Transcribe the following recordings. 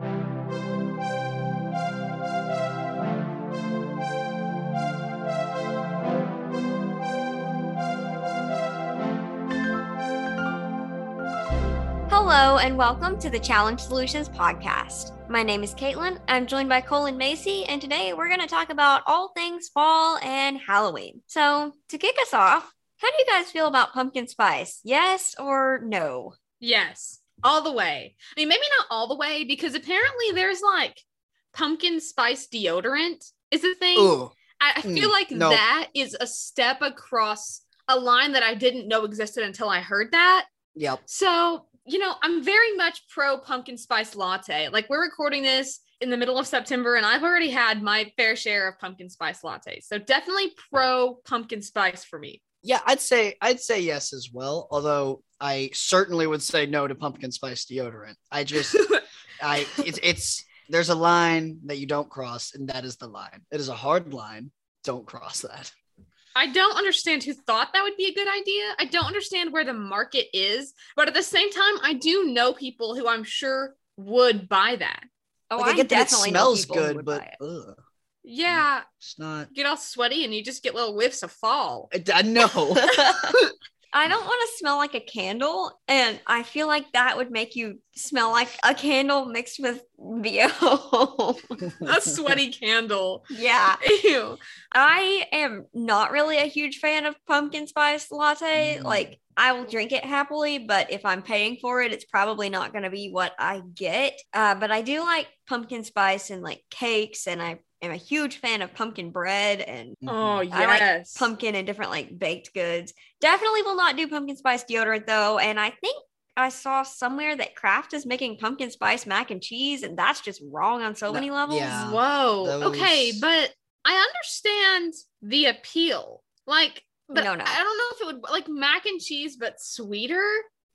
Hello, and welcome to the Challenge Solutions podcast. My name is Caitlin. I'm joined by Cole and Macy, and today we're going to talk about all things fall and Halloween. So, to kick us off, how do you guys feel about pumpkin spice? Yes or no? Yes, all the way. I mean, maybe not all the way because apparently there's like pumpkin spice deodorant is a thing. Ooh, I, I feel Mm, like no. that is a step across a line that I didn't know existed until I heard that. yep. So, you know, I'm very much pro pumpkin spice latte. Like we're recording this in the middle of September and I've already had my fair share of pumpkin spice lattes. So definitely pro pumpkin spice for me. Yeah, I'd say I'd say yes as well. Although I certainly would say no to pumpkin spice deodorant. I just I it's it's there's a line that you don't cross, and that is the line. It is a hard line. Don't cross that. I don't understand who thought that would be a good idea. I don't understand where the market is, but at the same time, I do know people who I'm sure would buy that. Oh, like, I get that it smells good, but ugh, Yeah, it's not. get all sweaty and you just get little whiffs of fall. I, I know. I don't want to smell like a candle, and I feel like that would make you smell like a candle mixed with BO. A sweaty candle. yeah. Ew. I am not really a huge fan of pumpkin spice latte. Mm. Like, I will drink it happily, but if I'm paying for it, it's probably not going to be what I get. Uh, but I do like pumpkin spice and like cakes, and I am a huge fan of pumpkin bread and Oh, Mhm. I like yes. pumpkin and different like baked goods. Definitely will not do pumpkin spice deodorant though. And I think I saw somewhere that Kraft is making pumpkin spice mac and cheese, and that's just wrong on so No, many levels. yeah. Whoa. Okay, but I understand the appeal. Like, but No, no. I don't know if it would like mac and cheese, but sweeter.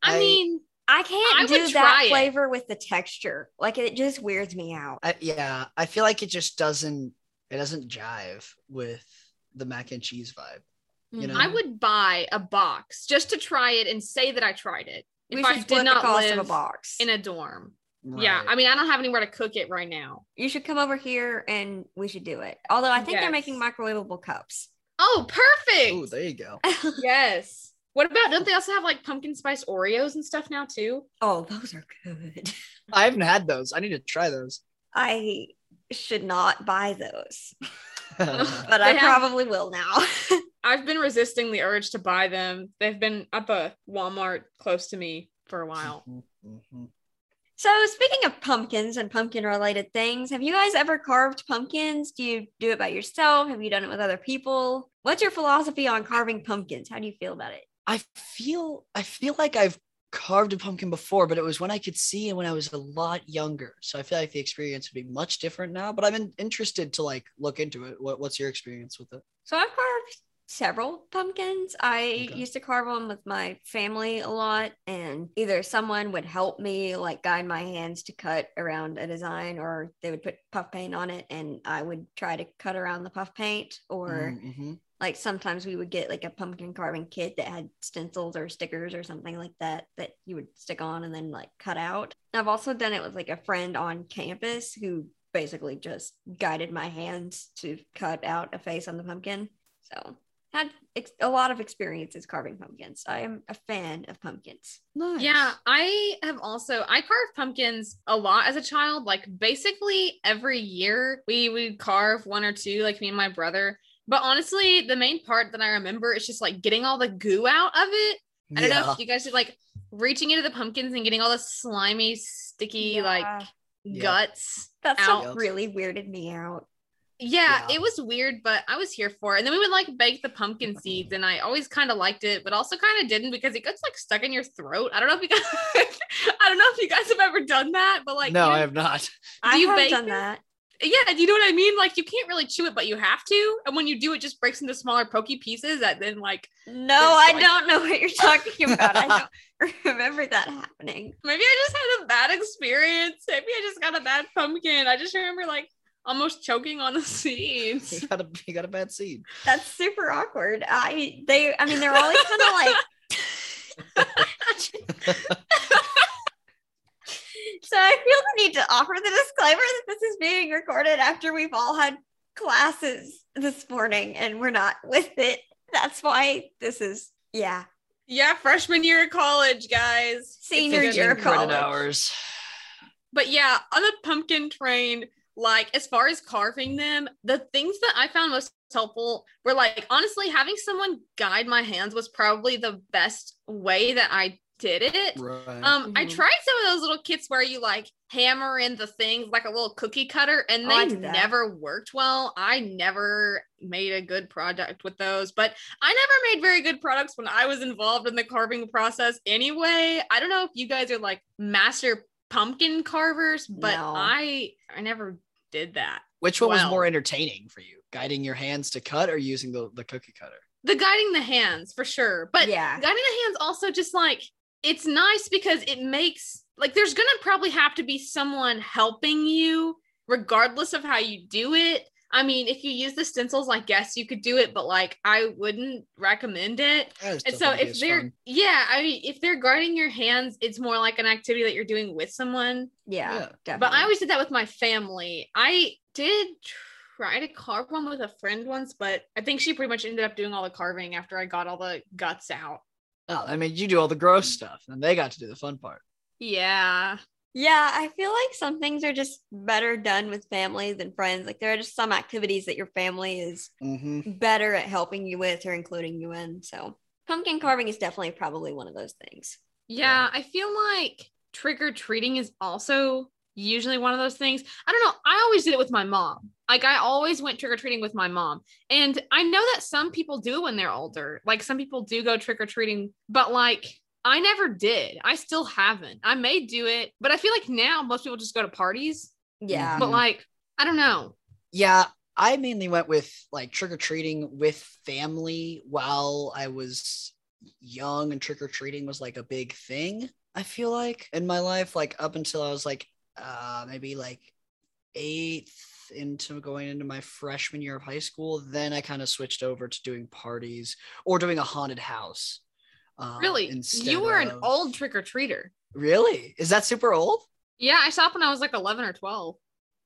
I, I- mean, I can't I do try that it. flavor with the texture. Like it just weirds me out. I, yeah, I feel like it just doesn't. It doesn't jive with the mac and cheese vibe. You Mhm. know? I would buy a box just to try it and say that I tried it. we If I did not live a box. in a dorm. Yeah, I mean, I don't have anywhere to cook it right now. you should come over here and we should do it. Although I think they're making microwavable cups. Oh, perfect. Oh, there you go. yes. What about? Don't they also have like pumpkin spice Oreos and stuff now too? oh, those are good. I haven't had those. I need to try those. I should not buy those, but I have- probably will now. I've been resisting the urge to buy them. They've been at the Walmart close to me for a while. Mhm. So, speaking of pumpkins and pumpkin related things, have you guys ever carved pumpkins? Do you do it by yourself? Have you done it with other people? What's your philosophy on carving pumpkins? How do you feel about it? I feel I feel like I've carved a pumpkin before, but it was when I could see and when I was a lot younger. So I feel like the experience would be much different now. But I'm in, interested to like look into it. What, what's your experience with it? So, I've carved several pumpkins. I Okay. used to carve them with my family a lot, and either someone would help me, like guide my hands to cut around a design, or they would put puff paint on it, and I would try to cut around the puff paint, or Mhm. Like sometimes we would get like a pumpkin carving kit that had stencils or stickers or something like that that you would stick on and then like cut out. I've also done it with like a friend on campus who basically just guided my hands to cut out a face on the pumpkin. So had ex- a lot of experiences carving pumpkins. I am a fan of pumpkins. Nice. Yeah, I have also I carved pumpkins a lot as a child. Like basically every year we would carve one or two, like me and my brother. But honestly, the main part that I remember is just like getting all the goo out of it. I don't know if you guys are like reaching into the pumpkins and getting all the slimy, sticky like Yeah. Yeah. guts. that out. stuff really weirded me out. Yeah, Yeah. it was weird, but I was here for it. And then we would like bake the pumpkin seeds, and I always kind of liked it, but also kind of didn't because it gets like stuck in your throat. I don't know if you guys, I don't know if you guys have ever done that, but like, no, you- I have not. I you have bake done it? that. Yeah, do you know what I mean? Like, you can't really chew it, but you have to. And when you do, it just breaks into smaller pokey pieces that then like No, I like- don't know what you're talking about. I don't remember that happening. maybe I just had a bad experience. Maybe I just got a bad pumpkin. I just remember like almost choking on the seeds. You got a you got a bad seed. That's super awkward. I they I mean they're always kind of like So I feel the need to offer the disclaimer that this is being recorded after we've all had classes this morning and we're not with it. That's why this is yeah. Yeah, freshman year of college, guys. Senior year of college. hours. But yeah, on the pumpkin train, like as far as carving them, the things that I found most helpful were like honestly having someone guide my hands was probably the best way that I did it. Right. Um, I Mhm. tried some of those little kits where you like hammer in the things like a little cookie cutter, and Oh, they did that. never worked well. I never made a good product with those, but I never made very good products when I was involved in the carving process anyway. I don't know if you guys are like master pumpkin carvers, but No. I I never did that. Which one was more entertaining for you? Guiding your hands to cut or using the, the cookie cutter? The guiding the hands for sure, but yeah. guiding the hands also just like it's nice because it makes like there's gonna probably have to be someone helping you regardless of how you do it i mean if you use the stencils i guess you could do it but like i wouldn't recommend it and so if they're fun. yeah i mean if they're guarding your hands it's more like an activity that you're doing with someone Yeah. Yeah. Definitely. but i always did that with my family i did try to carve one with a friend once but i think she pretty much ended up doing all the carving after i got all the guts out Oh, I mean, you do all the gross stuff, and they got to do the fun part. yeah Yeah, I feel like some things are just better done with family than friends. Like there are just some activities that your family is Mm-hmm. better at helping you with or including you in. So pumpkin carving is definitely probably one of those things. Yeah, I feel like trick or treating is also usually one of those things. I don't know. I always did it with my mom. Like I always went trick or treating with my mom. And I know that some people do when they're older. Like some people do go trick or treating, but like I never did. I still haven't. I may do it, but I feel like now most people just go to parties. Yeah. But Mhm. like, I don't know. Yeah, I mainly went with like trick or treating with family while I was young, and trick or treating was like a big thing. I feel like in my life, like up until I was like uh maybe like eighth into going into my freshman year of high school. Then I kind of switched over to doing parties or doing a haunted house. um, Really? You were an old trick or treater. Really? Is that super old? Yeah, I stopped when I was like 11 or 12.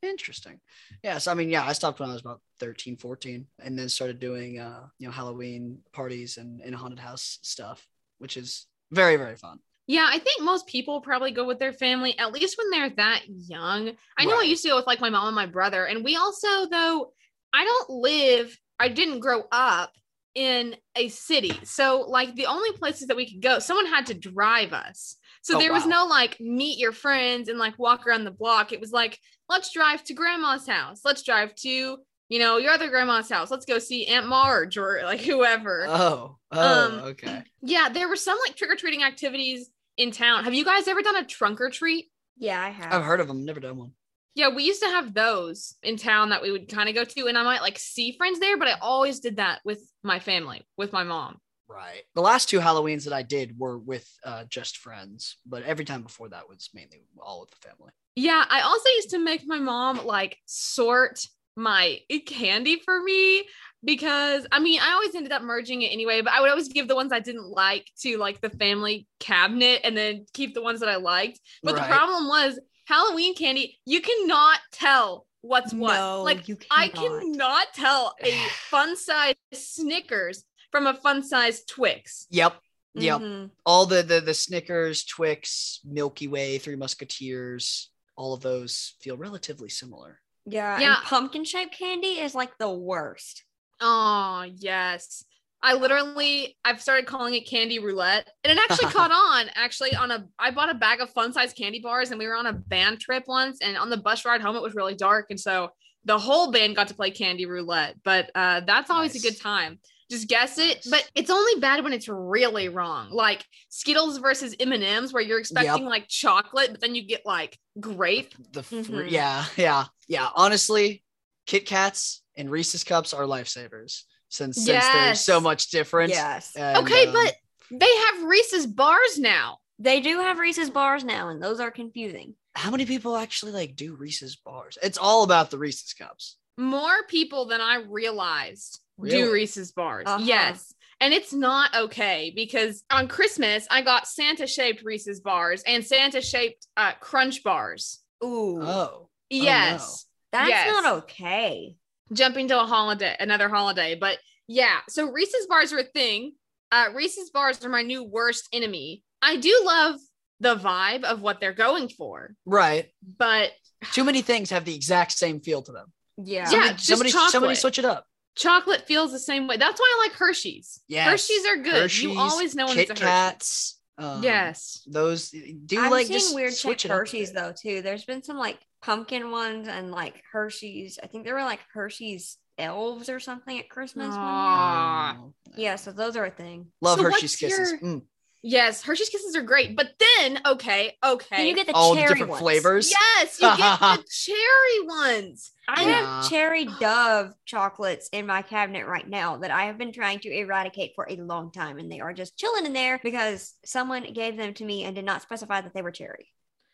Interesting. Yeah. So, I mean, yeah, I stopped when I was about 13, 14, and then started doing, uh, you know, Halloween parties and, and haunted house stuff, which is very, very fun. Yeah, I think most people probably go with their family, at least when they're that young. I know I used to go with like my mom and my brother. And we also, though, I don't live, I didn't grow up in a city. So, like, the only places that we could go, someone had to drive us. So, Oh, there was wow. no like meet your friends and like walk around the block. It was like, let's drive to grandma's house. Let's drive to, you know, your other grandma's house. Let's go see Aunt Marge or like whoever. Oh, oh, Um, okay. Yeah, there were some like trick or treating activities in town. Have you guys ever done a trunk or treat? Yeah, I have. I've heard of them, never done one. Yeah, we used to have those in town that we would kind of go to, and I might like see friends there, but I always did that with my family, with my mom. Right. The last two Halloweens that I did were with uh, just friends, but every time before that was mainly all with the family. Yeah, I also used to make my mom like sort my candy for me because I mean, I always ended up merging it anyway, but I would always give the ones I didn't like to like the family cabinet and then keep the ones that I liked. But Right. the problem was Halloween candy, you cannot tell what's what. No, like you I cannot. cannot tell a fun size Snickers from a fun size Twix. Yep. Yep. Mhm. All the, the the Snickers, Twix, Milky Way, Three Musketeers, all of those feel relatively similar. Yeah. Yeah. And pumpkin shaped candy is like the worst. Oh, yes. I literally I've started calling it candy roulette. And it actually caught on actually on a I bought a bag of fun size candy bars and we were on a band trip once and on the bus ride home it was really dark and so the whole band got to play candy roulette. But uh that's always Nice. a good time. Just guess it, but it's only bad when it's really wrong. Like Skittles versus M&Ms where you're expecting like chocolate but then you get like grape. The three, Mhm. yeah, yeah, yeah. Honestly, Kit Kats and Reese's cups are lifesavers since since they're so much different. Yes. And, Okay, um, but they have Reese's bars now. They do have Reese's bars now, and those are confusing. how many people actually like do Reese's bars? It's all about the Reese's cups. more people than I realized do Reese's bars. Uh-huh. Yes. And it's not okay because on Christmas, I got Santa shaped Reese's bars and Santa shaped uh, Crunch bars. Ooh, Oh. Yes. That's yes. not okay. Jumping to a holiday, another holiday. But yeah, so Reese's bars are a thing. Uh, Reese's bars are my new worst enemy. I do love the vibe of what they're going for, Right. but Too many things have the exact same feel to them. Yeah. Yeah, Somebody, just somebody, somebody chocolate. switch it up. chocolate feels the same way. That's why I like Hershey's. Yeah. Hershey's are good. Hershey's, you always know when Kit it's a Hershey. Kats. um, yes. Those do you I've like seen just weird switch check up Hershey's though too. There's been some like pumpkin ones and like Hershey's. I think there were like Hershey's elves or something at Christmas. one year. Oh, Yeah, so those are a thing. Love So Hershey's Kisses. your- Mm. Yes, Hershey's Kisses are great. But then, okay, okay. Then you get the All the cherry different ones. flavors. yes, you get the cherry ones. I Yeah. have cherry Dove chocolates in my cabinet right now that I have been trying to eradicate for a long time, and they are just chilling in there because someone gave them to me and did not specify that they were cherry.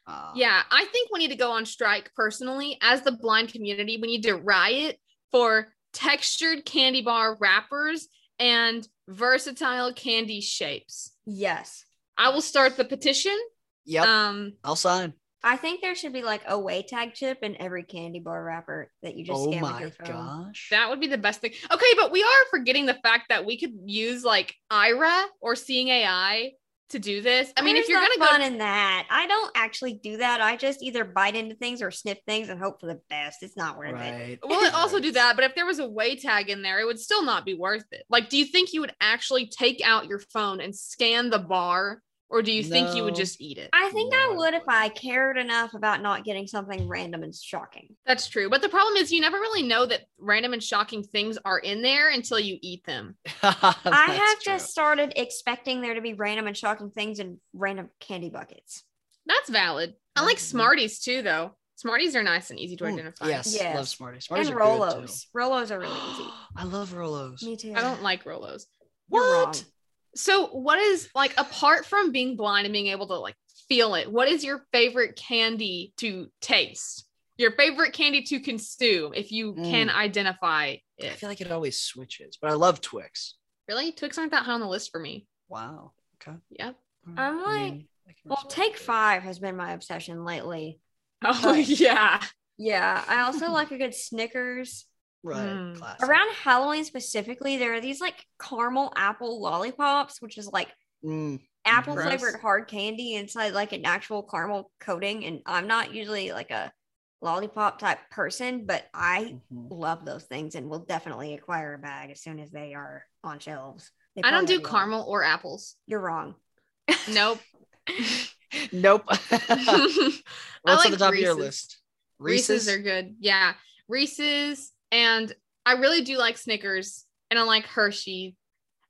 Uh, Yeah, I think we need to go on strike personally. As the blind community, we need to riot for textured candy bar wrappers and versatile candy shapes. Yes. I will start the petition. Yep. Um, I'll sign. I think there should be like a WayTag chip in every candy bar wrapper that you just Oh scan with your phone. gosh. that would be the best thing. Okay, but we are forgetting the fact that we could use like Aira or Seeing AI to do this. I mean, if you're gonna fun go, in that, I don't actually do that. I just either bite into things or sniff things and hope for the best. It's not worth it. Right. well, it also do that. But if there was a WayTag in there, it would still not be worth it. Like, do you think you would actually take out your phone and scan the bar, or do you think you would just eat it? I think No, I I would if. I cared enough about not getting something random and shocking. That's true. But the problem is, you never really know that random and shocking things are in there until you eat them. I have true. just started expecting there to be random and shocking things in random candy buckets. That's valid. I like. Smarties too, though. Smarties are nice and easy to Ooh, identify. Yes, Yes. love Smarties. Smarties and are good, too. Rolos. Rolos are really easy. I love Rolos. Me too. I don't like Rolos. You're wrong. What? So, what is like apart from being blind and being able to like feel it? What is your favorite candy to taste? Your favorite candy to consume, if you can mm. identify it? I feel like it always switches, but I love Twix. Really, Twix aren't that high on the list for me. Wow. Okay. Yep. I'm I like- mean, I Well, Take. Five has been my obsession lately. Oh But- yeah. Yeah, I also like a good Snickers. Right. Mm. Classic. Around Halloween specifically, there are these like caramel apple lollipops, which is like Mm, apple Gross. flavored hard candy inside like an actual caramel coating. And I'm not usually like a lollipop type person, but I mhm. love those things and will definitely acquire a bag as soon as they are on shelves. I don't do probably are. caramel or apples. You're wrong. Nope. nope. I What's like on the top of your Reese's. list? Reese's are good. Yeah. Reese's and I really do like Snickers and I like Hershey.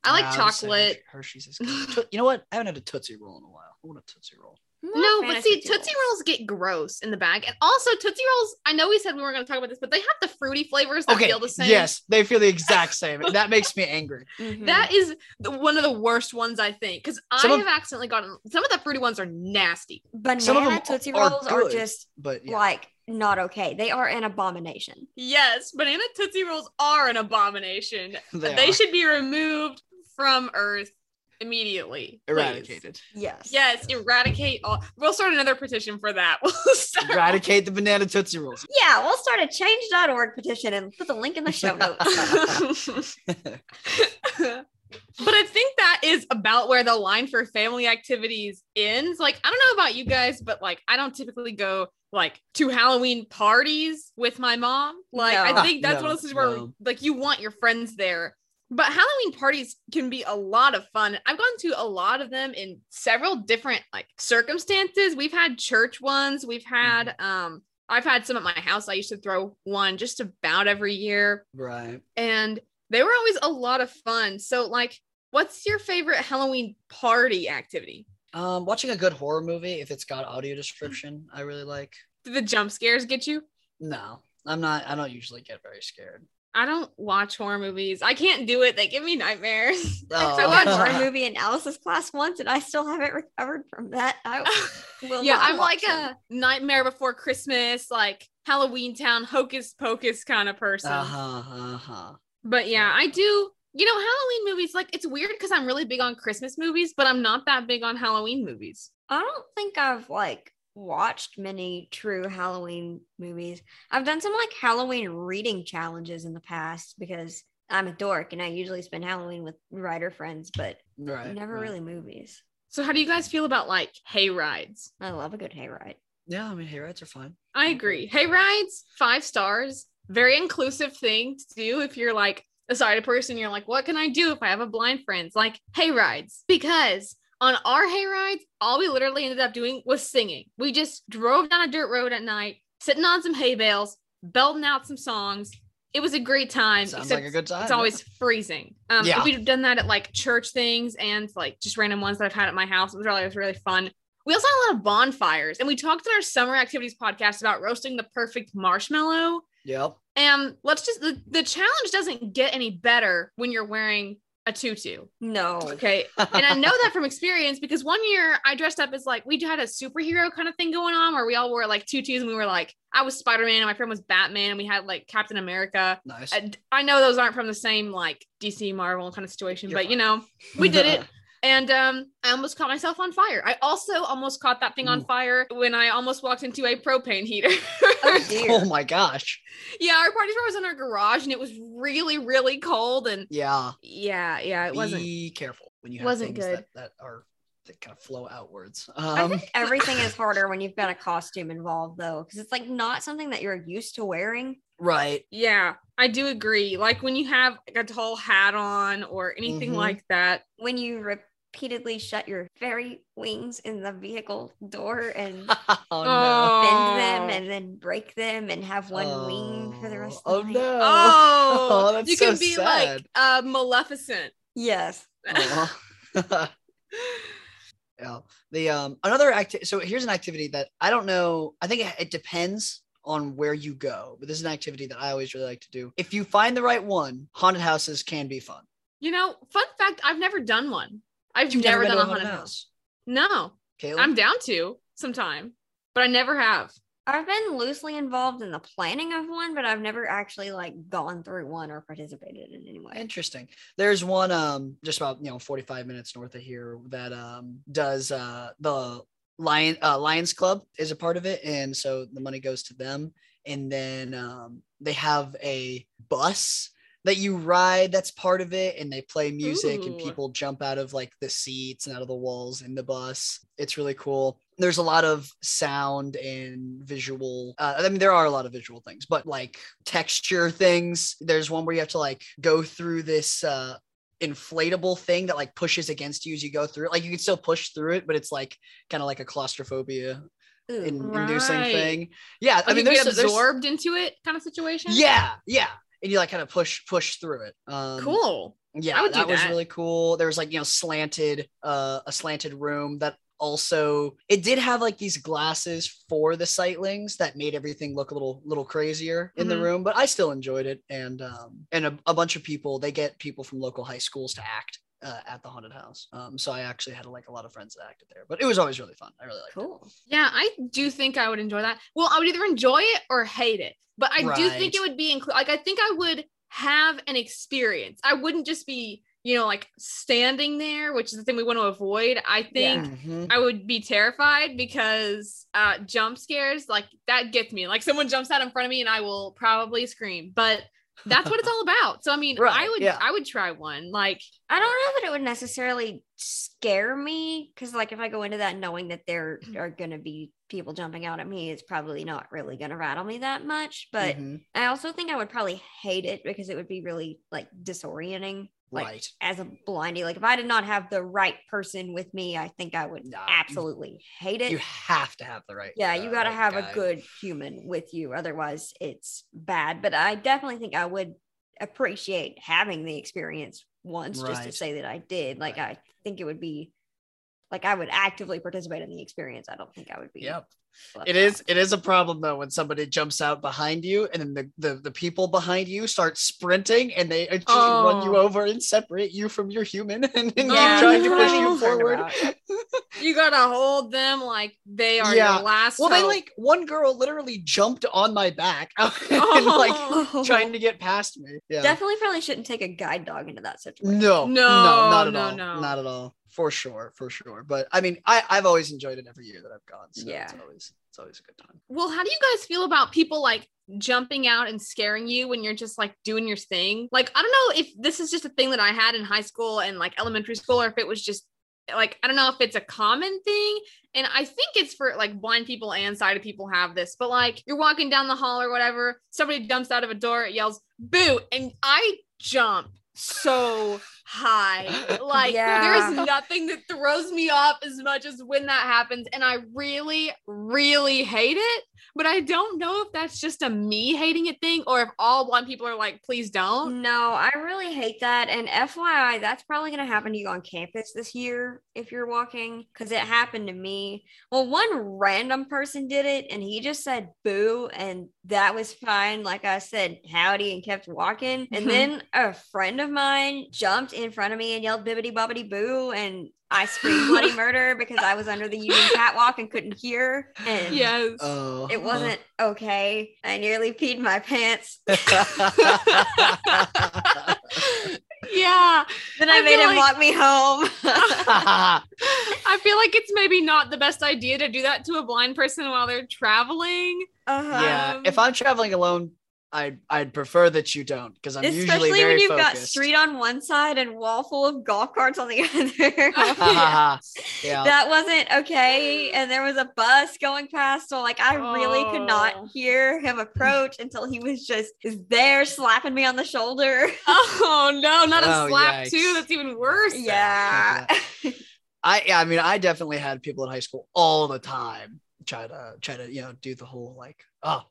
I like Nah, chocolate. Hershey's is good. You know what? I haven't had a Tootsie Roll in a while. I want a Tootsie Roll. I'm not a No, but see, Tootsie Rolls get gross in the bag. And also Tootsie Rolls, I know we said we weren't going to talk about this, but they have the fruity flavors that Okay. feel the same. Yes, they feel the exact same. that makes me angry. Mhm. That is the, one of the worst ones, I think, because I Some of- have accidentally gotten some of the fruity ones are nasty. banana some of them Tootsie are Rolls are, good, just But yeah. like not okay. They are an abomination. Yes, banana Tootsie Rolls are an abomination. they, They, should be removed from Earth immediately. please. eradicated. Yes. Yes, eradicate all. We'll start another petition for that. We'll start- Eradicate the banana Tootsie Rolls. Yeah, we'll start a change.org petition and put the link in the show notes. but I think that is about where the line for family activities ends. Like, I don't know about you guys, but like, I don't typically go like to Halloween parties with my mom. Like, No. I think that's one of No, those things where like you want your friends there. But Halloween parties can be a lot of fun. I've gone to a lot of them in several different like circumstances. We've had church ones. We've had Mm-hmm. um I've had some at my house. I used to throw one just about every year right. and they were always a lot of fun. So, like, what's your favorite Halloween party activity? Um, watching a good horror movie, if it's got audio description, I really like. Do the jump scares get you? No, I'm not. I don't usually get very scared. I don't watch horror movies. I can't do it. They give me nightmares. Oh. I watched a horror movie in Alice's class once and I still haven't recovered from that. I will yeah, not I'm watch like them. a Nightmare Before Christmas, like Halloween Town, Hocus Pocus kind of person. Uh huh. Uh huh. But yeah, I do You know, Halloween movies, like it's weird because I'm really big on Christmas movies, but I'm not that big on Halloween movies. I don't think I've like watched many true Halloween movies. I've done some like Halloween reading challenges in the past because I'm a dork and I usually spend Halloween with writer friends, but Right. never right. really movies. So, how do you guys feel about like hay rides? I love a good hay ride. Yeah, I mean, hay rides are fine. I agree. Hay rides, five stars, very inclusive thing to do if you're like a sighted person. You're like, what can I do if I have a blind friend? Like hay rides. Because on our hay rides, all we literally ended up doing was singing. We just drove down a dirt road at night, sitting on some hay bales, belting out some songs. It was a great time. Sounds like a good time. it's always freezing. Um, Yeah. we've done that at like church things and like just random ones that I've had at my house. It was really, it was really fun. We also had a lot of bonfires, and we talked in our summer activities podcast about roasting the perfect marshmallow. Yep. And let's just the, the challenge doesn't get any better when you're wearing a tutu. No. Okay. And I know that from experience because one year I dressed up as like we had a superhero kind of thing going on where we all wore like tutus and we were like, I was Spider-Man and my friend was Batman and we had like Captain America. Nice. I, I know those aren't from the same like DC Marvel kind of situation, You're but you know, we did it. And um, I almost caught myself on fire. I also almost caught that thing on fire when I almost walked into a propane heater. Oh oh my gosh. yeah, our party spot was in our garage and it was really, really cold. And Yeah. yeah, yeah, it wasn't. Be careful when you have wasn't things good. That, that are that kind of flow outwards. I Um, think everything is harder when you've got a costume involved though, because it's like not something that you're used to wearing. right. Yeah, I do agree. Like when you have like a tall hat on or anything Mhm. like that. When you repeatedly shut your fairy wings in the vehicle door and oh bend them Oh. and then break them and have one no. wing for the rest Oh of the night. no. Oh, Oh, that's you so can be like sad. uh, Maleficent. Yes. Aw. yeah. The um another activity. So here's an activity that I don't know. I think it, it depends on where you go, but this is an activity that I always really like to do. If you find the right one, haunted houses can be fun. You know, fun fact, I've never done one. I've You've never, been done a haunted house. house. No, Caleb? I'm down to sometime, but I never have. I've been loosely involved in the planning of one, but I've never actually like gone through one or participated in any way. Interesting. There's one um just about you know 45 minutes north of here that um does uh the Lion uh, Lions Club is a part of it, and so the money goes to them. And then um they have a bus that you ride that's part of it, and they play music and people jump out of like the seats and out of the walls in the bus. It's really cool. There's a lot of sound and visual. Uh, I mean, there are a lot of visual things, but like texture things. There's one where you have to like go through this uh, inflatable thing that like pushes against you as you go through it. Like you can still push through it, but it's like kind of like a claustrophobia Ooh. in, inducing thing. Yeah, I mean, there's, get there's absorbed into it kind of situation. yeah, yeah, and you like kind of push push through it. Um, cool. yeah, do that was really cool. There was like you know slanted, uh, a slanted room that also it did have like these glasses for the sightlings that made everything look a little little crazier in the Mhm. room, but I still enjoyed it. And um, and a, a bunch of people they get people from local high schools to act. Uh, at the haunted house, um, so I actually had like a lot of friends that acted there, but it was always really fun. I really liked it. Cool. Yeah, I do think I would enjoy that. Well, I would either enjoy it or hate it, but I do think it would be inclu- like I think I would have an experience. I wouldn't just be, you know, like standing there, which is the thing we want to avoid. I think Mhm. I would be terrified because uh jump scares like that gets me. Like someone jumps out in front of me and I will probably scream. But that's what it's all about. So I mean, I would yeah. I would try one. Like I don't know that it would necessarily scare me because, like, if I go into that knowing that there are going to be people jumping out at me, it's probably not really going to rattle me that much. But Mhm. I also think I would probably hate it because it would be really like disorienting. Like right. as a blindy, like if I did not have the right person with me, I think I would Nah, you- absolutely hate it. You have to have the right. yeah, uh, you got to right have guy. a good human with you, otherwise it's bad. But I definitely think I would appreciate having the experience once, just to say that I did. Like Right. I think it would be like I would actively participate in the experience. I don't think I would be. Yep. It is it is a problem though when somebody jumps out behind you and then the, the, the people behind you start sprinting and they actually run you Oh. over and separate you from your human and then Yeah, keep trying to push you forward. You gotta hold them like they are Yeah. your last. Well, they like one girl literally jumped on my back and Oh. like trying to get past me. Yeah. Definitely probably shouldn't take a guide dog into that situation. No, No, no, not at no, all. no. Not at all. For sure, for sure. But I mean, I, I've always enjoyed it every year that I've gone. So Yeah. it's always it's always a good time. Well, how do you guys feel about people like jumping out and scaring you when you're just like doing your thing? Like, I don't know if this is just a thing that I had in high school and like elementary school, or if it was just like, I don't know if it's a common thing. And I think it's for like blind people and sighted people have this, but like you're walking down the hall or whatever, somebody jumps out of a door, it yells boo, and I jump so high. Like Yeah. there's nothing that throws me off as much as when that happens. And I really, really hate it. But I don't know if that's just a me hating it thing or if all blind people are like, please don't. No, I really hate that. And FYI, that's probably going to happen to you on campus this year if you're walking, because it happened to me. Well, one random person did it and he just said boo, and that was fine. Like I said, howdy, and kept walking. And then a friend of mine jumped in front of me and yelled bibbity bobbity boo. And I screamed bloody murder because I was under the Union catwalk and couldn't hear. And Yes. Oh, it wasn't okay. I nearly peed my pants. yeah. Then I, I made him like- walk me home. I feel like it's maybe not the best idea to do that to a blind person while they're traveling. uh-huh. yeah. If I'm traveling alone, I'd I'd prefer that you don't because I'm usually Especially very when you've got street on one side and wall full of golf carts on the other. yeah. that wasn't okay. And there was a bus going past. So, like, I really could Oh. not hear him approach until he was just there slapping me on the shoulder. Oh no, not a Oh, slap too. That's even worse. yeah. I yeah, I mean, I definitely had people in high school all the time try to try to you know do the whole like oh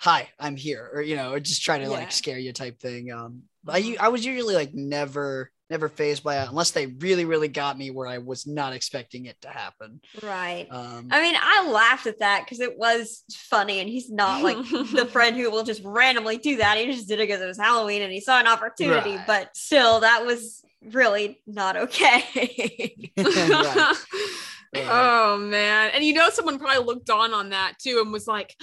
hi I'm here or you know or just trying to Yeah. like scare you type thing. Um, I, I u- I was usually like never never phased by it unless they really really got me where I was not expecting it to happen. Right. Um, I mean, I laughed at that because it was funny, and he's not like the friend who will just randomly do that. He just did it because it was Halloween and he saw an opportunity, Right. but still, that was really not okay. Right. Right. oh man. And you know someone probably looked on on that too and was like,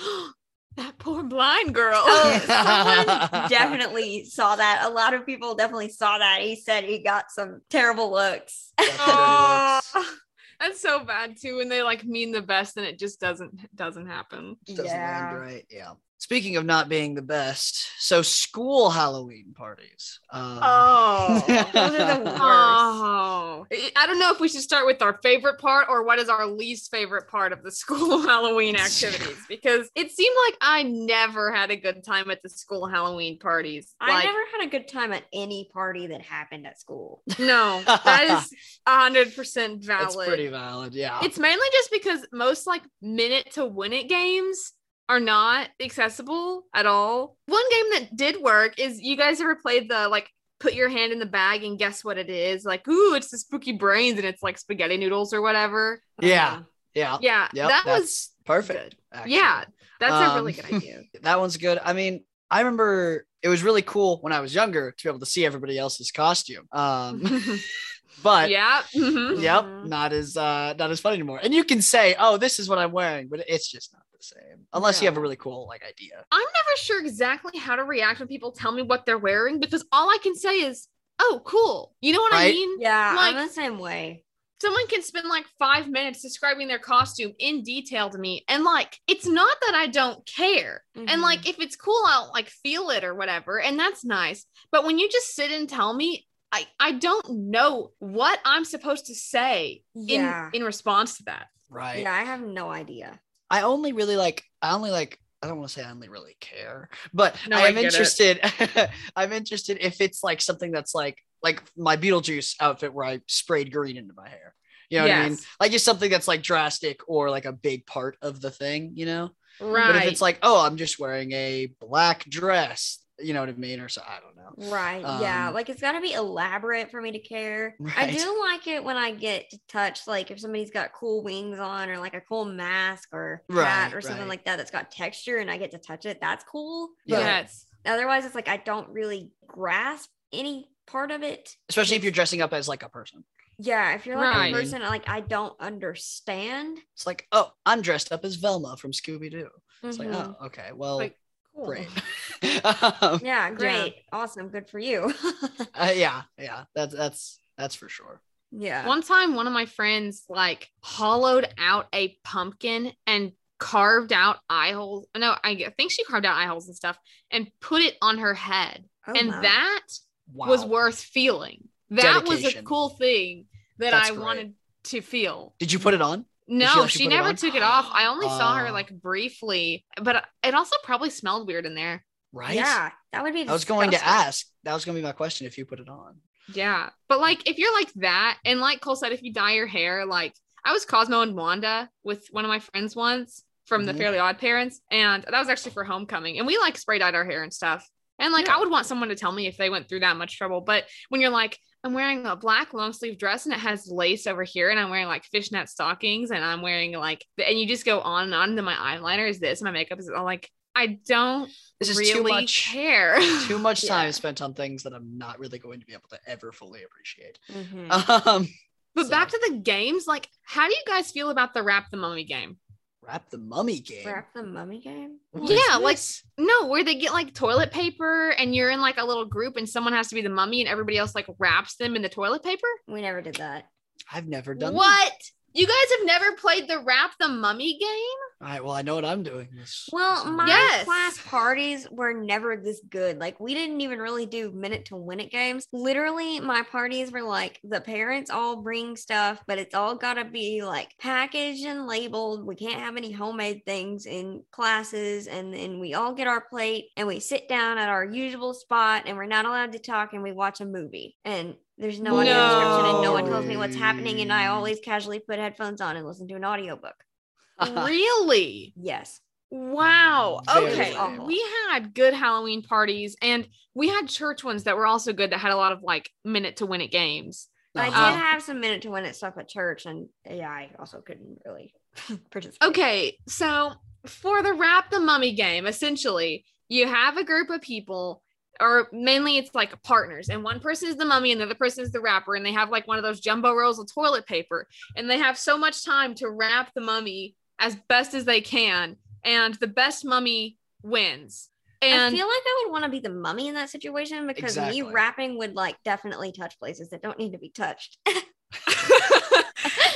that poor blind girl. Oh, someone definitely saw that. A lot of people definitely saw that. He said he got some terrible looks. Oh, that's so bad too when they like mean the best and it just doesn't doesn't happen. doesn't yeah. land right. Yeah. Speaking of not being the best, so school Halloween parties. Um, Oh. Those are the worst. Oh, I I don't know if we should start with our favorite part or what is our least favorite part of the school Halloween activities because it seemed like I never had a good time at the school Halloween parties. I Like, never had a good time at any party that happened at school. no, that is hundred percent valid. That's pretty valid. Yeah. It's mainly just because most like minute to win it games are not accessible at all. One game that did work is you guys ever played the like put your hand in the bag and guess what it is? Like, ooh, it's the spooky brains and it's like spaghetti noodles or whatever. Yeah. yeah. Yeah, Yep, that was perfect. Yeah, that's a really Um, good idea. that one's good. I mean, I remember it was really cool when I was younger to be able to see everybody else's costume. Um, but yeah. mhm. yep, Mhm. not as uh not as fun anymore. And you can say, "Oh, this is what I'm wearing," but it's just not the same unless you have a really cool like idea. I'm never sure exactly how to react when people tell me what they're wearing because all I can say is, "Oh, cool." You know what I mean? Yeah, Like- I'm the same way. someone can spend like five minutes describing their costume in detail to me and like it's not that i don't care and Mhm. like if it's cool i'll like feel it or whatever and that's nice but when you just sit and tell me i i don't know what i'm supposed to say in in response to that Right. yeah, I have no idea. I only really like I only like I don't want to say I only really care, but No, I I am interested. I'm interested if it's like something that's like like my Beetlejuice outfit where I sprayed green into my hair. You know what I mean? Like just something that's like drastic or like a big part of the thing, you know? right But if it's like, oh, I'm just wearing a black dress, You know what I mean? Or so I don't know. Right. yeah. Um, Like it's got to be elaborate for me to care. Right. I do like it when I get to touch, like if somebody's got cool wings on or like a cool mask or hat or something right. like that that's got texture and I get to touch it. That's cool. Yeah. But Yes. otherwise, it's like I don't really grasp any part of it. Especially if you're dressing up as like a person. Yeah. If you're like Right. a person, like I don't understand. It's like, oh, I'm dressed up as Velma from Scooby Doo. It's like, Mhm. oh, okay, well, Like, cool. great. um, yeah. Great. Awesome. Good for you. uh, yeah, yeah, that's that's that's for sure. yeah. One time, one of my friends like hollowed out a pumpkin and carved out eye holes. No, I think she carved out eye holes and stuff and put it on her head. Oh, and my. that Wow. was worth feeling. That was a cool thing that That's I great. wanted to feel. Did you put it on? No, let you she put it never took it off. I only saw her Oh. like briefly, but it also probably smelled weird in there. Right. Yeah. That would be. I was going to ask. That was going to be my question if you put it on. Yeah. But like if you're like that, and like Cole said, if you dye your hair, like I was Cosmo and Wanda with one of my friends once from the Mhm. Fairly Odd Parents, and that was actually for homecoming. And we like spray dyed our hair and stuff. And like Yeah. I would want someone to tell me if they went through that much trouble. But when you're like, I'm wearing a black long sleeve dress and it has lace over here, and I'm wearing like fishnet stockings, and I'm wearing like, and you just go on and on. And then my eyeliner is this, my makeup is I'm like, I don't This is really too much. care. Too much Yeah. time spent on things that I'm not really going to be able to ever fully appreciate. Mhm. Um, But back to the games, like, how do you guys feel about the Wrap the Mummy game? Wrap the mummy game. Wrap the mummy game. What is Yeah, like- No, where they get like toilet paper and you're in like a little group and someone has to be the mummy and everybody else like wraps them in the toilet paper. We never did that. I've never done. that. What? You guys have never played the Wrap the Mummy game? All right. Well, I know what I'm doing. This- Well, this my Yes. class parties were never this good. Like we didn't even really do minute to win it games. Literally, my parties were like the parents all bring stuff, but it's all gotta be like packaged and labeled. We can't have any homemade things in classes, and then we all get our plate and we sit down at our usual spot, and we're not allowed to talk, and we watch a movie. And there's no audio description, and no one tells me what's happening, and I always casually put headphones on and listen to an audiobook. really? Yes. Wow. Okay. We had good Halloween parties and we had church ones that were also good that had a lot of like minute to win it games. I did Uh-huh. have some minute to win it stuff at church, and yeah, I also couldn't really participate. Okay, so for the wrap the mummy game, essentially, you have a group of people, or mainly it's like partners, and one person is the mummy and the other person is the wrapper, and they have like one of those jumbo rolls of toilet paper, and they have so much time to wrap the mummy as best as they can, and the best mummy wins. And I feel like I would want to be the mummy in that situation because Exactly. me wrapping would like definitely touch places that don't need to be touched.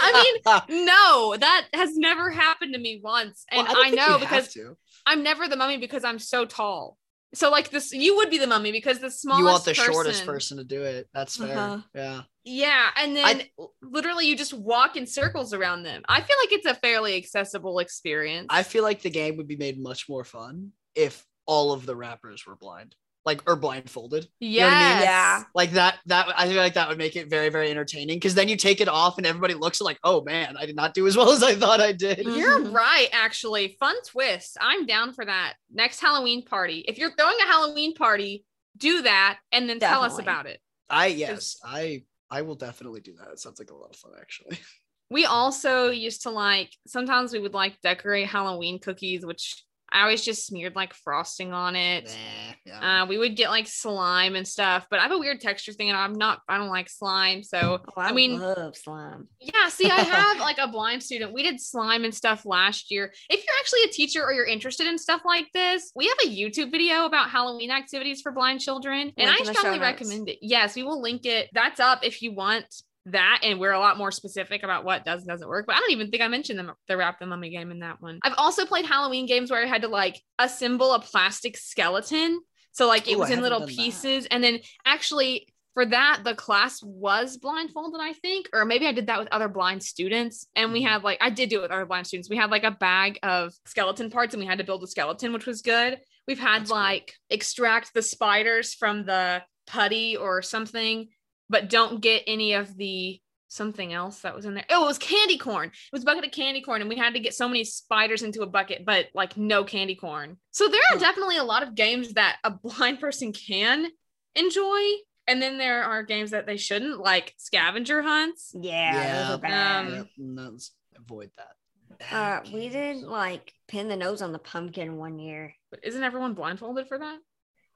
I mean, no, that has never happened to me once, and Well, don't I, know because to. I'm never the mummy because I'm so tall. So like this, you would be the mummy because the smallest. you want the person, shortest person to do it. That's fair. Uh-huh. Yeah. Yeah, and then I- literally you just walk in circles around them. I feel like it's a fairly accessible experience. I feel like the game would be made much more fun if all of the rappers were blind, like or blindfolded. yes. know I mean? Yeah. Like that. That I feel like that would make it very, very entertaining. Because then you take it off and everybody looks like, oh man, I did not do as well as I thought I did. You're Mhm. right, actually. Fun twist. I'm down for that. Next Halloween party. If you're throwing a Halloween party, do that and then tell us about it. I yes, I I will definitely do that. It sounds like a lot of fun, actually. We also used to like sometimes we would like decorate Halloween cookies, which I always just smeared like frosting on it. Nah, yeah. Uh, we would get like slime and stuff, but I have a weird texture thing and I'm not, I don't like slime. So, Oh, I, I mean- love slime. yeah, see, I have like a blind student. We did slime and stuff last year. If you're actually a teacher or you're interested in stuff like this, we have a YouTube video about Halloween activities for blind children, and I strongly recommend it. Yes, we will link it. That's up if you want that and we're a lot more specific about what does and doesn't work but i don't even think i mentioned them the wrap the mummy game in that one i've also played halloween games where i had to like assemble a plastic skeleton so like it Ooh, I was in little done that. pieces and then actually for that the class was blindfolded i think or maybe i did that with other blind students and we Mhm. had like i did do it with other blind students we had like a bag of skeleton parts and we had to build a skeleton which was good we've had That's cool. like extract the spiders from the putty or something but don't get any of the something else that was in there. Oh, it was candy corn. It was a bucket of candy corn, and we had to get so many spiders into a bucket, but like no candy corn. So there are definitely a lot of games that a blind person can enjoy. And then there are games that they shouldn't, like scavenger hunts. Yeah, those are bad. Um, Yep, let's avoid that. uh, we games. did like pin the nose on the pumpkin one year. But isn't everyone blindfolded for that?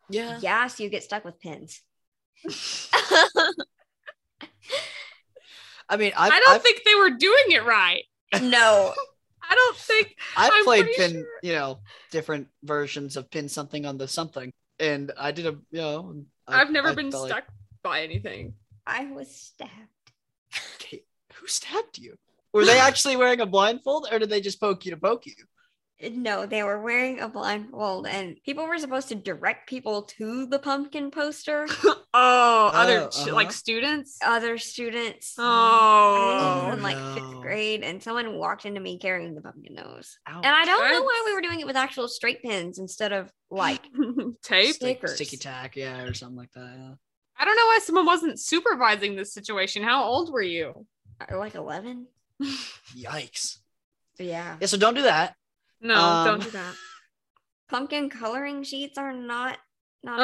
Yeah. Yeah, so you get stuck with pins. I mean, I've, I don't I've, think they were doing it right. no, I don't think I've I'm played pin, sure- you know, different versions of pin something on the something, and I did a, you know, I, I've never I been stuck like, by anything. I was stabbed. "Okay, who stabbed you? Were they actually wearing a blindfold, or did they just poke you to poke you? No, they were wearing a blindfold, and people were supposed to direct people to the pumpkin poster. Oh, other Oh, ch- uh-huh. like students. Other students. Oh, think Oh, in like no. fifth grade, and someone walked into me carrying the pumpkin nose. Ouch. And I don't know why we were doing it with actual straight pins instead of like tape. stick- Like stickers. sticky tack, yeah, or something like that. Yeah. I don't know why someone wasn't supervising this situation. How old were you? like eleven. Yikes. Yeah, Yeah, so don't do that. No, Um, don't do that. pumpkin coloring sheets are not not. a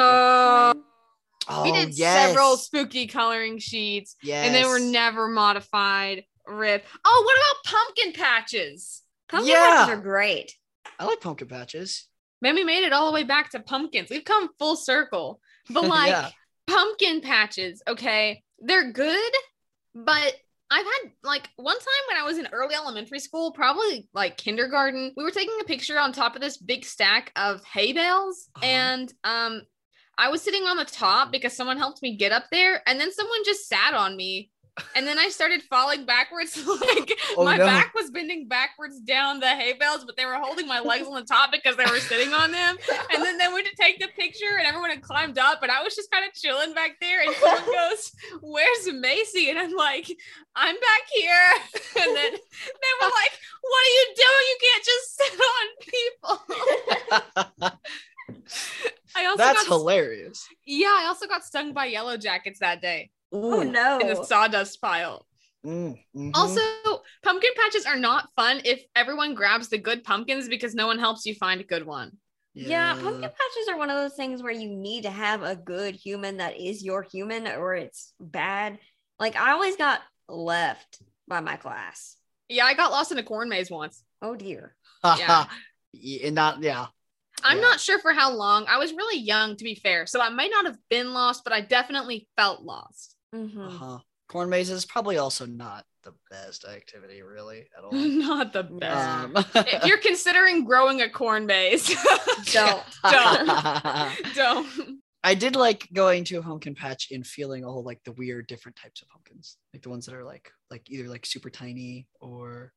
Oh. Oh, we did yes. several spooky coloring sheets, Yes. and they were never modified. Rip. Oh, what about pumpkin patches? Pumpkin Yeah. patches are great. I like pumpkin patches. Man, we made it all the way back to pumpkins. We've come full circle. But like Yeah. pumpkin patches, okay, they're good, but I've had like one time when I was in early elementary school, probably like kindergarten, we were taking a picture on top of this big stack of hay bales, Uh-huh. and um, I was sitting on the top because someone helped me get up there, and then someone just sat on me. And then I started falling backwards. Like Oh, my no. back was bending backwards down the hay bales, but they were holding my legs on the top because they were sitting on them. And then they went to take the picture, and everyone had climbed up, and I was just kind of chilling back there. And someone goes, "Where's Macy?" And I'm like, "I'm back here." And then they were like, "What are you doing? You can't just sit on people." I also That's got, hilarious. yeah, I also got stung by yellow jackets that day Oh no! in the sawdust pile. Mm, mhm. Also, pumpkin patches are not fun if everyone grabs the good pumpkins because no one helps you find a good one. Yeah, pumpkin patches are one of those things where you need to have a good human that is your human or it's bad. Like I always got left by my class. Yeah, I got lost in a corn maze once. Oh dear. Yeah. yeah. Not yeah. I'm Yeah. not sure for how long. I was really young, to be fair, so I might not have been lost, but I definitely felt lost. Mhm. Uh-huh. Corn maze is probably also not the best activity, really, at all. not the best. Um, if you're considering growing a corn maze, Don't. don't. don't. I did like going to a pumpkin patch and feeling all like the weird different types of pumpkins, like the ones that are like like either like super tiny or,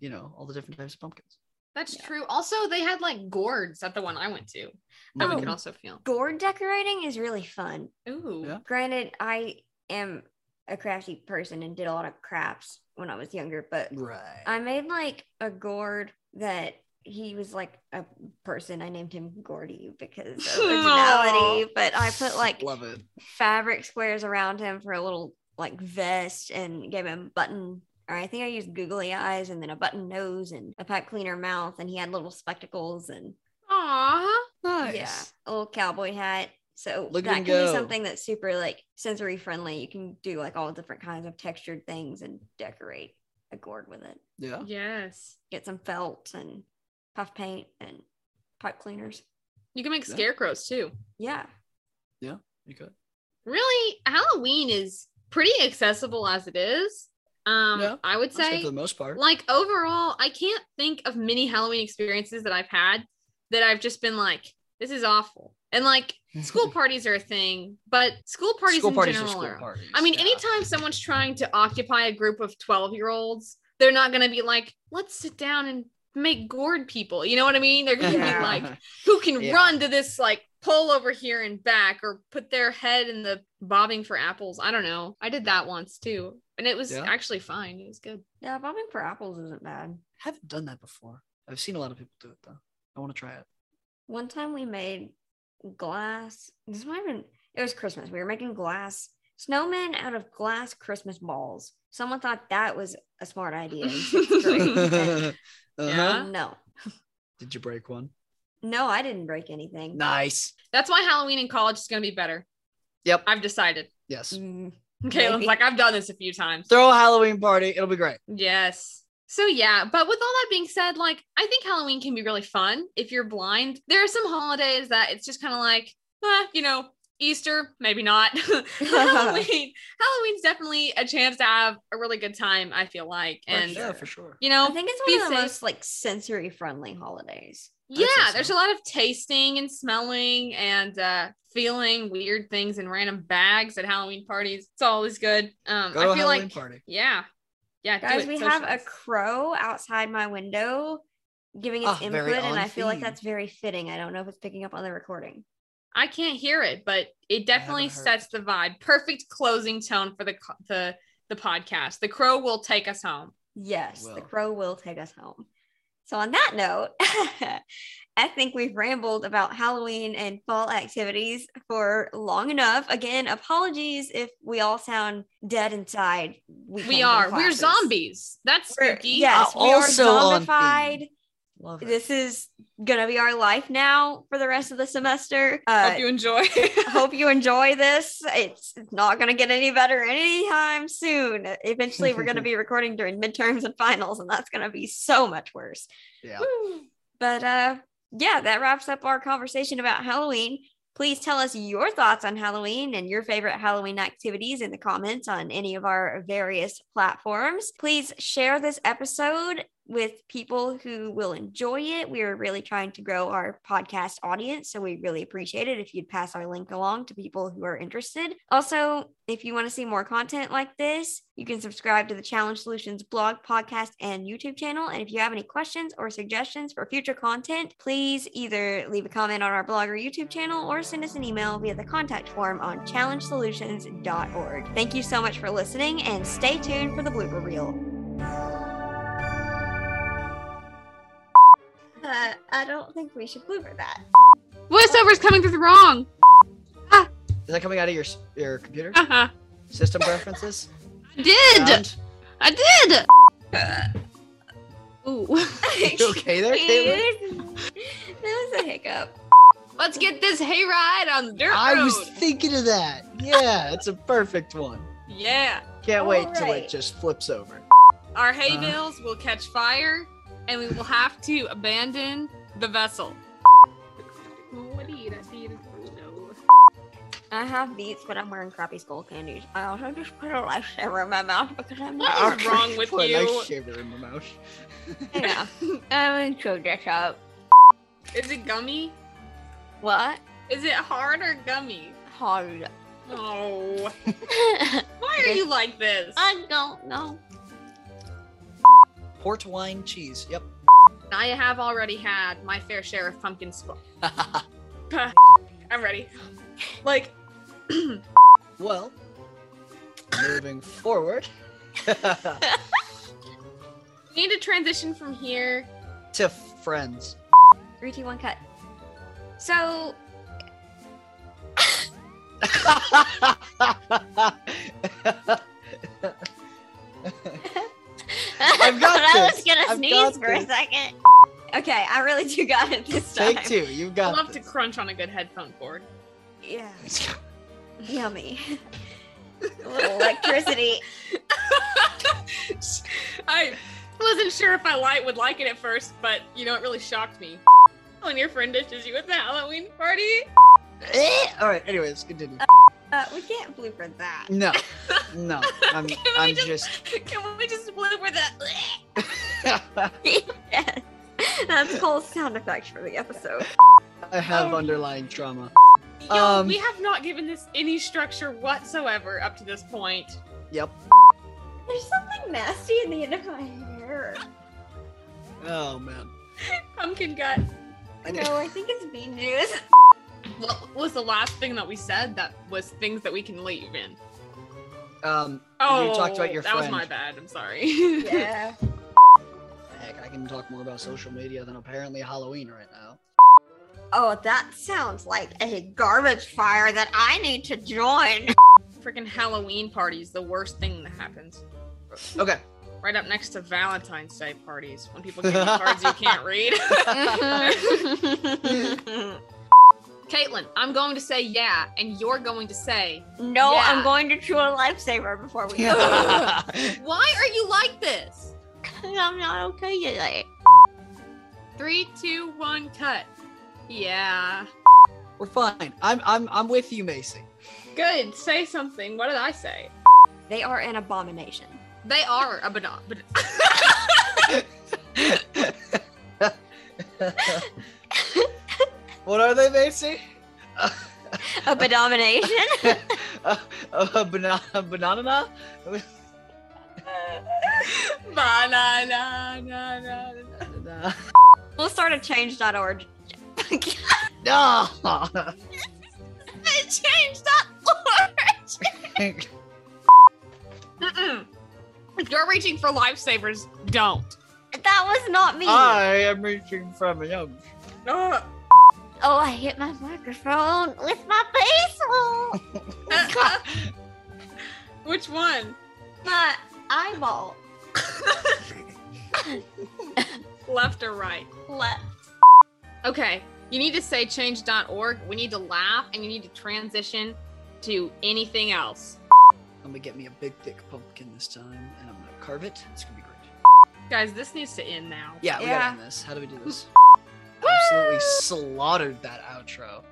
you know, all the different types of pumpkins. That's Yeah. true. Also, they had like gourds at the one I went to that we Oh. could also feel. Gourd decorating is really fun. Ooh. Yeah. Granted, I am a crafty person and did a lot of crafts when I was younger, but Right. I made like a gourd that he was like a person. I named him Gordy because of originality, but I put like Love it. fabric squares around him for a little like vest and gave him button or I think I used googly eyes and then a button nose and a pipe cleaner mouth and he had little spectacles and Aw. Nice. yeah, a little cowboy hat. So Look that him can be something that's super like sensory friendly. You can do like all different kinds of textured things and decorate a gourd with it. Yeah. Yes. Get some felt and puff paint and pipe cleaners. You can make Yeah. scarecrows too. Yeah. Yeah, you could. Really, Halloween is pretty accessible as it is. Um, Yeah, I would say say for the most part. like overall, I can't think of many Halloween experiences that I've had that I've just been like, this is awful. And like school parties are a thing, but school parties school in parties are general school are. parties. I mean, yeah. anytime someone's trying to occupy a group of 12 year olds, they're not going to be like, let's sit down and make gourd people. You know what I mean? They're going to Yeah. be like, who can Yeah. run to this like pull over here and back or put their head in the bobbing for apples. I don't know. I did that once too. And it was Yeah. actually fine. It was good. Yeah, bobbing for apples isn't bad. I haven't done that before. I've seen a lot of people do it though. I want to try it. One time we made glass. This might have been it was Christmas. We were making glass Snowmen out of glass Christmas balls. Someone thought that was a smart idea. in sixth grade. And Uh-huh. Yeah. no, Did you break one? no, I didn't break anything. Nice. That's why Halloween in college is going to be better. Yep. I've decided. Yes. Mm, Caitlin's Maybe. like, I've done this a few times. Throw a Halloween party. It'll be great. Yes. So yeah, but with all that being said, like I think Halloween can be really fun if you're blind. There are some holidays that it's just kind of like, eh, you know, Easter, maybe not. Halloween, Halloween's definitely a chance to have a really good time. I feel like, and yeah, for sure. you know, I think it's be one of the safe. most like sensory friendly holidays. Yeah, so. there's a lot of tasting and smelling and uh feeling weird things in random bags at Halloween parties. It's always good. Um, Go to I a feel Halloween like party. yeah, yeah, Guys, it, we have a crow outside my window giving its very input, and I feel like that's very fitting. I don't know if it's picking up on the recording. I can't hear it, but it definitely sets the vibe. Perfect closing tone for the the the podcast. The crow will take us home. Yes, the crow will take us home. So, on that note, I think we've rambled about Halloween and fall activities for long enough. Again, apologies if we all sound dead inside. We weekends are. and We're zombies. That's We're- spooky. yes, Uh, we are also on zombified. Theme. Love it. This is gonna be our life now for the rest of the semester. Uh, Hope you enjoy. hope you enjoy this. It's it's not going to get any better anytime soon. Eventually, we're going to be recording during midterms and finals, and that's going to be so much worse. Yeah. But uh, yeah, that wraps up our conversation about Halloween. Please tell us your thoughts on Halloween and your favorite Halloween activities in the comments on any of our various platforms. Please share this episode with people who will enjoy it. We are really trying to grow our podcast audience, so we really appreciate it if you'd pass our link along to people who are interested. Also, if you want to see more content like this, you can subscribe to the Challenge Solutions blog, podcast, and YouTube channel. And if you have any questions or suggestions for future content, please either leave a comment on our blog or YouTube channel or send us an email via the contact form on challengesolutions.org. Thank you so much for listening and stay tuned for the blooper reel. Uh, I don't think we should blooper that. Voiceover's coming through the wrong. Is that coming out of your your computer? Uh-huh. System preferences? I did. Sound? I did. Ooh. You okay there, Caitlin? that was a hiccup. Let's get this hayride on the dirt I road. was thinking of that. Yeah, it's a perfect one. yeah. Can't wait till it just flips over. Our hay Uh. bales will catch fire, and we will have to abandon the vessel. I have beats, but I'm wearing crappy Skullcandies. I also just put a lifesaver in my mouth because I'm What not. is wrong with Put a you? nice shaver in my mouth. Yeah, I'm gonna chew this up. Is it gummy? What? Is it hard or gummy? Hard. Oh. Why are you like this? I don't know. Port wine cheese. Yep. I have already had my fair share of pumpkin spice. I'm ready. Like, well, moving forward we need to transition from here. to friends. Three, two, one, cut. So I've got I was this. gonna I've sneeze got for a this. second. Okay, I really do got it this time. Take two. You've I got love to crunch on a good headphone cord. Yeah, yummy. a little electricity. I wasn't sure if my light would like it at first, but you know, it really shocked me. When your friend dishes you at the Halloween party. Eh, All right. Anyways, continue. Uh, we can't blooper that. No, no. I'm. Can we I'm just- just. Can we just blooper that? yes. That's Cole's sound effect for the episode. I have Oh. underlying trauma. Yo, Um, we have not given this any structure whatsoever up to this point. Yep. There's something nasty in the end of my hair. Oh man. Pumpkin gut. No, I think it's bean juice. What was the last thing that we said that was things that we can leave in? Um. Oh, you talked about your that was my bad. I'm sorry. Yeah. Heck, I can talk more about social media than apparently Halloween right now. Oh, that sounds like a garbage fire that I need to join. freaking Halloween parties the worst thing that happens. Okay. Right up next to Valentine's Day parties when people give you cards you can't read. Caitlin, I'm going to say yeah, and you're going to say, no, Yeah. I'm going to chew a lifesaver before we go. why are you like this? I'm not okay yet. Three, two, one, cut. Yeah. We're fine. I'm I'm I'm with you, Macy. Good. Say something. What did I say? They are an abomination. They are a banana. what are they, Macy? Abomination? a, a banana banana? Banana. we'll start a change.org. No. Change.org. Mm-mm. If you're reaching for lifesavers, don't. that was not me. I am reaching from a young. No. oh, I hit my microphone with my baseball. Which one? my eyeball. Left or right? Left. Okay. You need to say change.org. We need to laugh and you need to transition to anything else. I'm gonna get me a big thick pumpkin this time, and I'm gonna carve it. It's gonna be great. Guys, this needs to end now. Yeah, we Yeah. gotta end this. How do we do this? Absolutely slaughtered that outro.